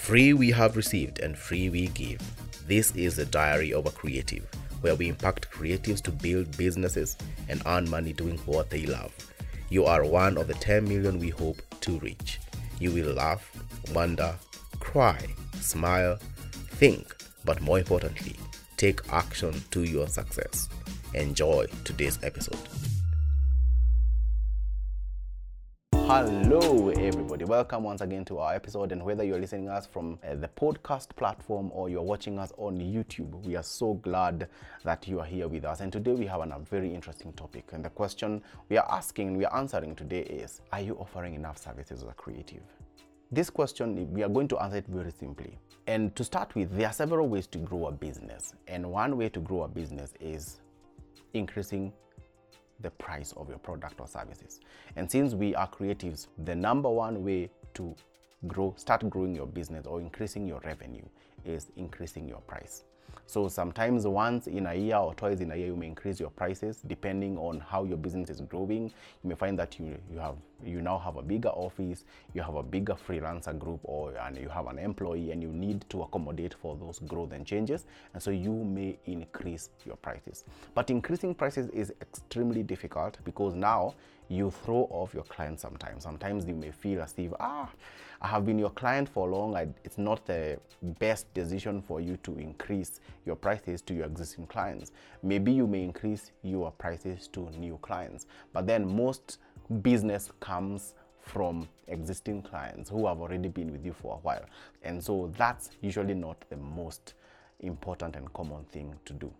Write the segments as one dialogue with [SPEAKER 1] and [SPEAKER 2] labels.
[SPEAKER 1] Free we have received and free we give. This is the Diary of a Creative, where we impact creatives to build businesses and earn money doing what they love. You are one of the 10 million we hope to reach. You will laugh, wonder, cry, smile, think, but more importantly, take action to your success. Enjoy today's episode. Hello, everybody. Welcome once again to our episode. And whether you're listening us from uh, the podcast platform or you're watching us on YouTube, we are so glad that you are here with us. And today we have a very interesting topic. And the question we are asking, and we are answering today is Are you offering enough services as a creative? This question, we are going to answer it very simply. And to start with, there are several ways to grow a business. And one way to grow a business is increasing the price of your product or services. And since we are creatives, the number one way to grow, start growing your business or increasing your revenue is increasing your price. So sometimes once in a year or twice in a year, you may increase your prices depending on how your business is growing. You may find that you, you have you now have a bigger office, you have a bigger freelancer group, or and you have an employee, and you need to accommodate for those growth and changes. And so you may increase your prices. But increasing prices is extremely difficult because now you throw off your client sometimes. Sometimes you may feel as if, ah, I have been your client for long. I, it's not the best decision for you to increase your prices to your existing clients. Maybe you may increase your prices to new clients. But then most business comes from existing clients who have already been with you for a while. And so that's usually not the most important and common thing to do.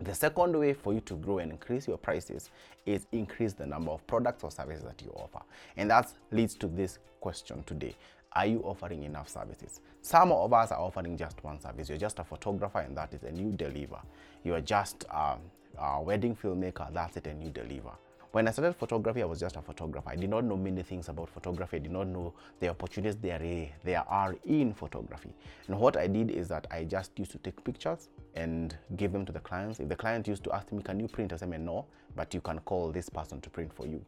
[SPEAKER 1] The second way for you to grow and increase your prices is increase the number of products or services that you offer. And that leads to this question today. Are you offering enough services? Some of us are offering just one service. You're just a photographer and that is a new deliver. You are just a, a wedding filmmaker, that's it, and you deliver. When I started photography, I was just a photographer. I did not know many things about photography. I did not know the opportunities there, there are in photography. And what I did is that I just used to take pictures and give them to the clients. If the client used to ask me, Can you print? I said, No, but you can call this person to print for you.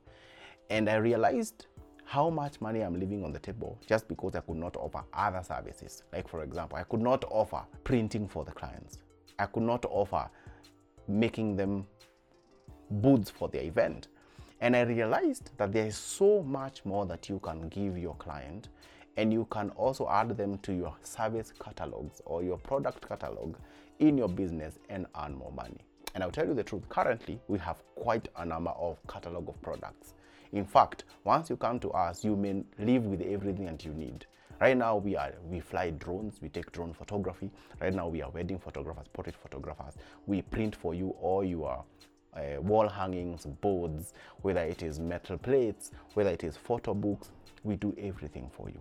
[SPEAKER 1] And I realized how much money I'm leaving on the table just because I could not offer other services. Like, for example, I could not offer printing for the clients, I could not offer making them booths for their event. And I realized that there is so much more that you can give your client, and you can also add them to your service catalogs or your product catalog in your business and earn more money. And I'll tell you the truth, currently we have quite a number of catalog of products. In fact, once you come to us, you may live with everything that you need. Right now we are we fly drones, we take drone photography. Right now we are wedding photographers, portrait photographers. We print for you all your uh, wall hangings, boards, whether it is metal plates, whether it is photo books, we do everything for you.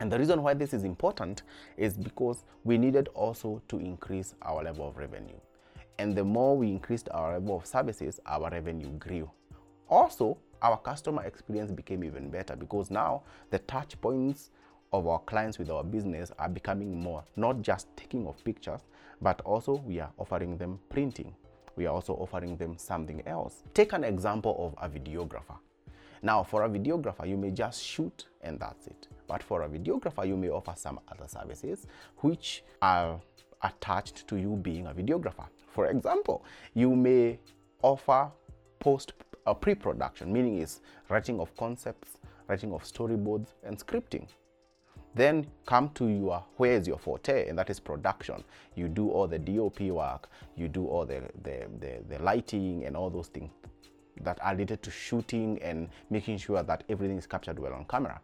[SPEAKER 1] And the reason why this is important is because we needed also to increase our level of revenue. And the more we increased our level of services, our revenue grew. Also, our customer experience became even better because now the touch points of our clients with our business are becoming more, not just taking of pictures, but also we are offering them printing. We are also offering them something else. Take an example of a videographer. Now, for a videographer, you may just shoot and that's it. But for a videographer, you may offer some other services which are attached to you being a videographer. For example, you may offer post uh, pre-production, meaning is writing of concepts, writing of storyboards, and scripting. Then come to your where is your forte, and that is production. You do all the DOP work, you do all the the, the, the lighting and all those things that are related to shooting and making sure that everything is captured well on camera.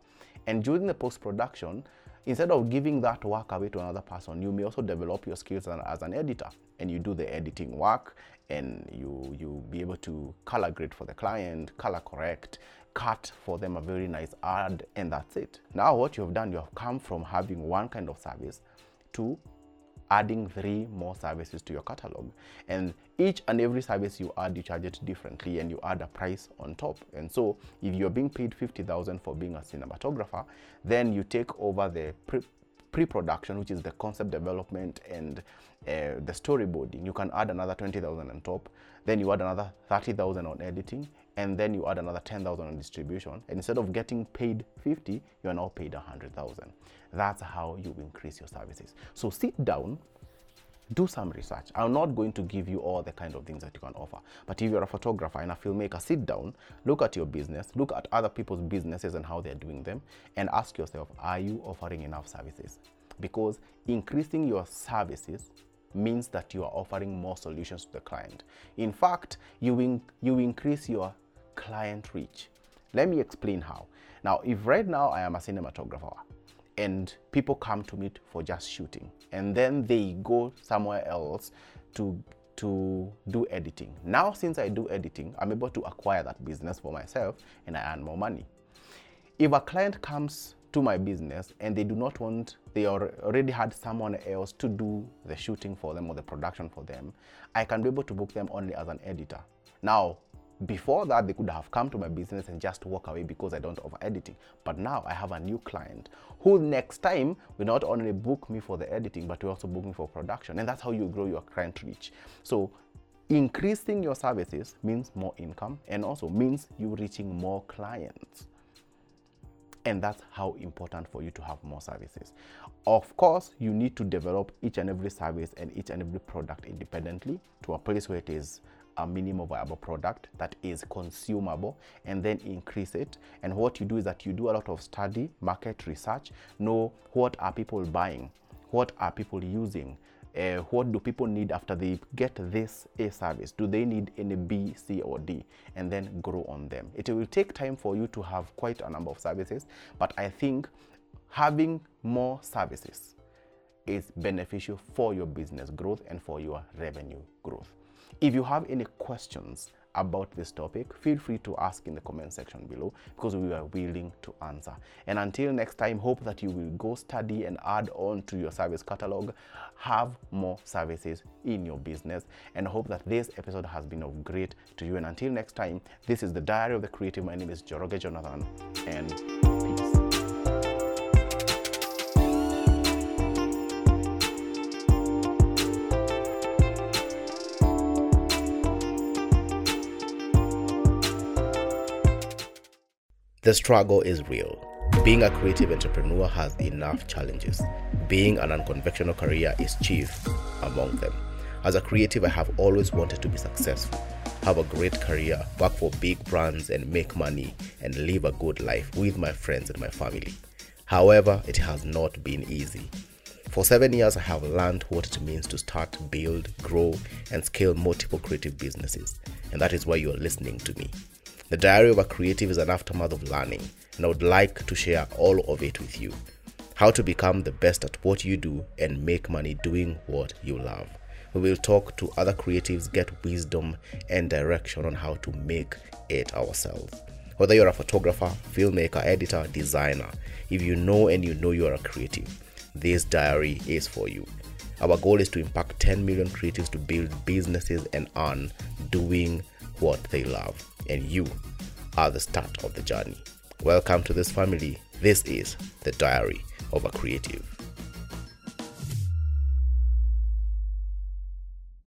[SPEAKER 1] And during the post production, instead of giving that work away to another person, you may also develop your skills as an editor and you do the editing work and you you be able to color grade for the client, color correct, cut for them a very nice ad, and that's it. Now, what you have done, you have come from having one kind of service to adding three more services to your catalog. And each and every service you add, you charge it differently and you add a price on top. And so if you're being paid 50,000 for being a cinematographer, then you take over the pre- pre-production, which is the concept development and uh, the storyboarding. You can add another 20,000 on top. Then you add another 30,000 on editing and then you add another 10,000 on distribution, and instead of getting paid 50, you are now paid 100,000. That's how you increase your services. So sit down, do some research. I'm not going to give you all the kind of things that you can offer. But if you're a photographer and a filmmaker, sit down, look at your business, look at other people's businesses and how they're doing them, and ask yourself, are you offering enough services? Because increasing your services means that you are offering more solutions to the client. In fact, you, in, you increase your client reach. Let me explain how. Now, if right now I am a cinematographer and people come to me for just shooting and then they go somewhere else to to do editing. Now, since I do editing, I'm able to acquire that business for myself and I earn more money. If a client comes to my business and they do not want, they already had someone else to do the shooting for them or the production for them, I can be able to book them only as an editor. Now, before that, they could have come to my business and just walk away because I don't offer editing. But now I have a new client who next time will not only book me for the editing, but will also book me for production. And that's how you grow your client reach. So increasing your services means more income and also means you reaching more clients. And that's how important for you to have more services. Of course, you need to develop each and every service and each and every product independently to a place where it is a minimum viable product that is consumable and then increase it. And what you do is that you do a lot of study, market research, know what are people buying, what are people using, uh, what do people need after they get this A service? Do they need any B, C, or D? And then grow on them. It will take time for you to have quite a number of services, but I think having more services is beneficial for your business growth and for your revenue growth. If you have any questions about this topic, feel free to ask in the comment section below because we are willing to answer. And until next time, hope that you will go study and add on to your service catalog, have more services in your business, and hope that this episode has been of great to you. And until next time, this is the Diary of the Creative. My name is Joroge Jonathan, and The struggle is real. Being a creative entrepreneur has enough challenges. Being an unconventional career is chief among them. As a creative, I have always wanted to be successful, have a great career, work for big brands, and make money and live a good life with my friends and my family. However, it has not been easy. For seven years, I have learned what it means to start, build, grow, and scale multiple creative businesses, and that is why you are listening to me. The Diary of a Creative is an aftermath of learning, and I would like to share all of it with you. How to become the best at what you do and make money doing what you love. We will talk to other creatives, get wisdom and direction on how to make it ourselves. Whether you're a photographer, filmmaker, editor, designer, if you know and you know you are a creative, this diary is for you. Our goal is to impact 10 million creatives to build businesses and earn doing what they love and you are the start of the journey. Welcome to this family. This is the Diary of a Creative.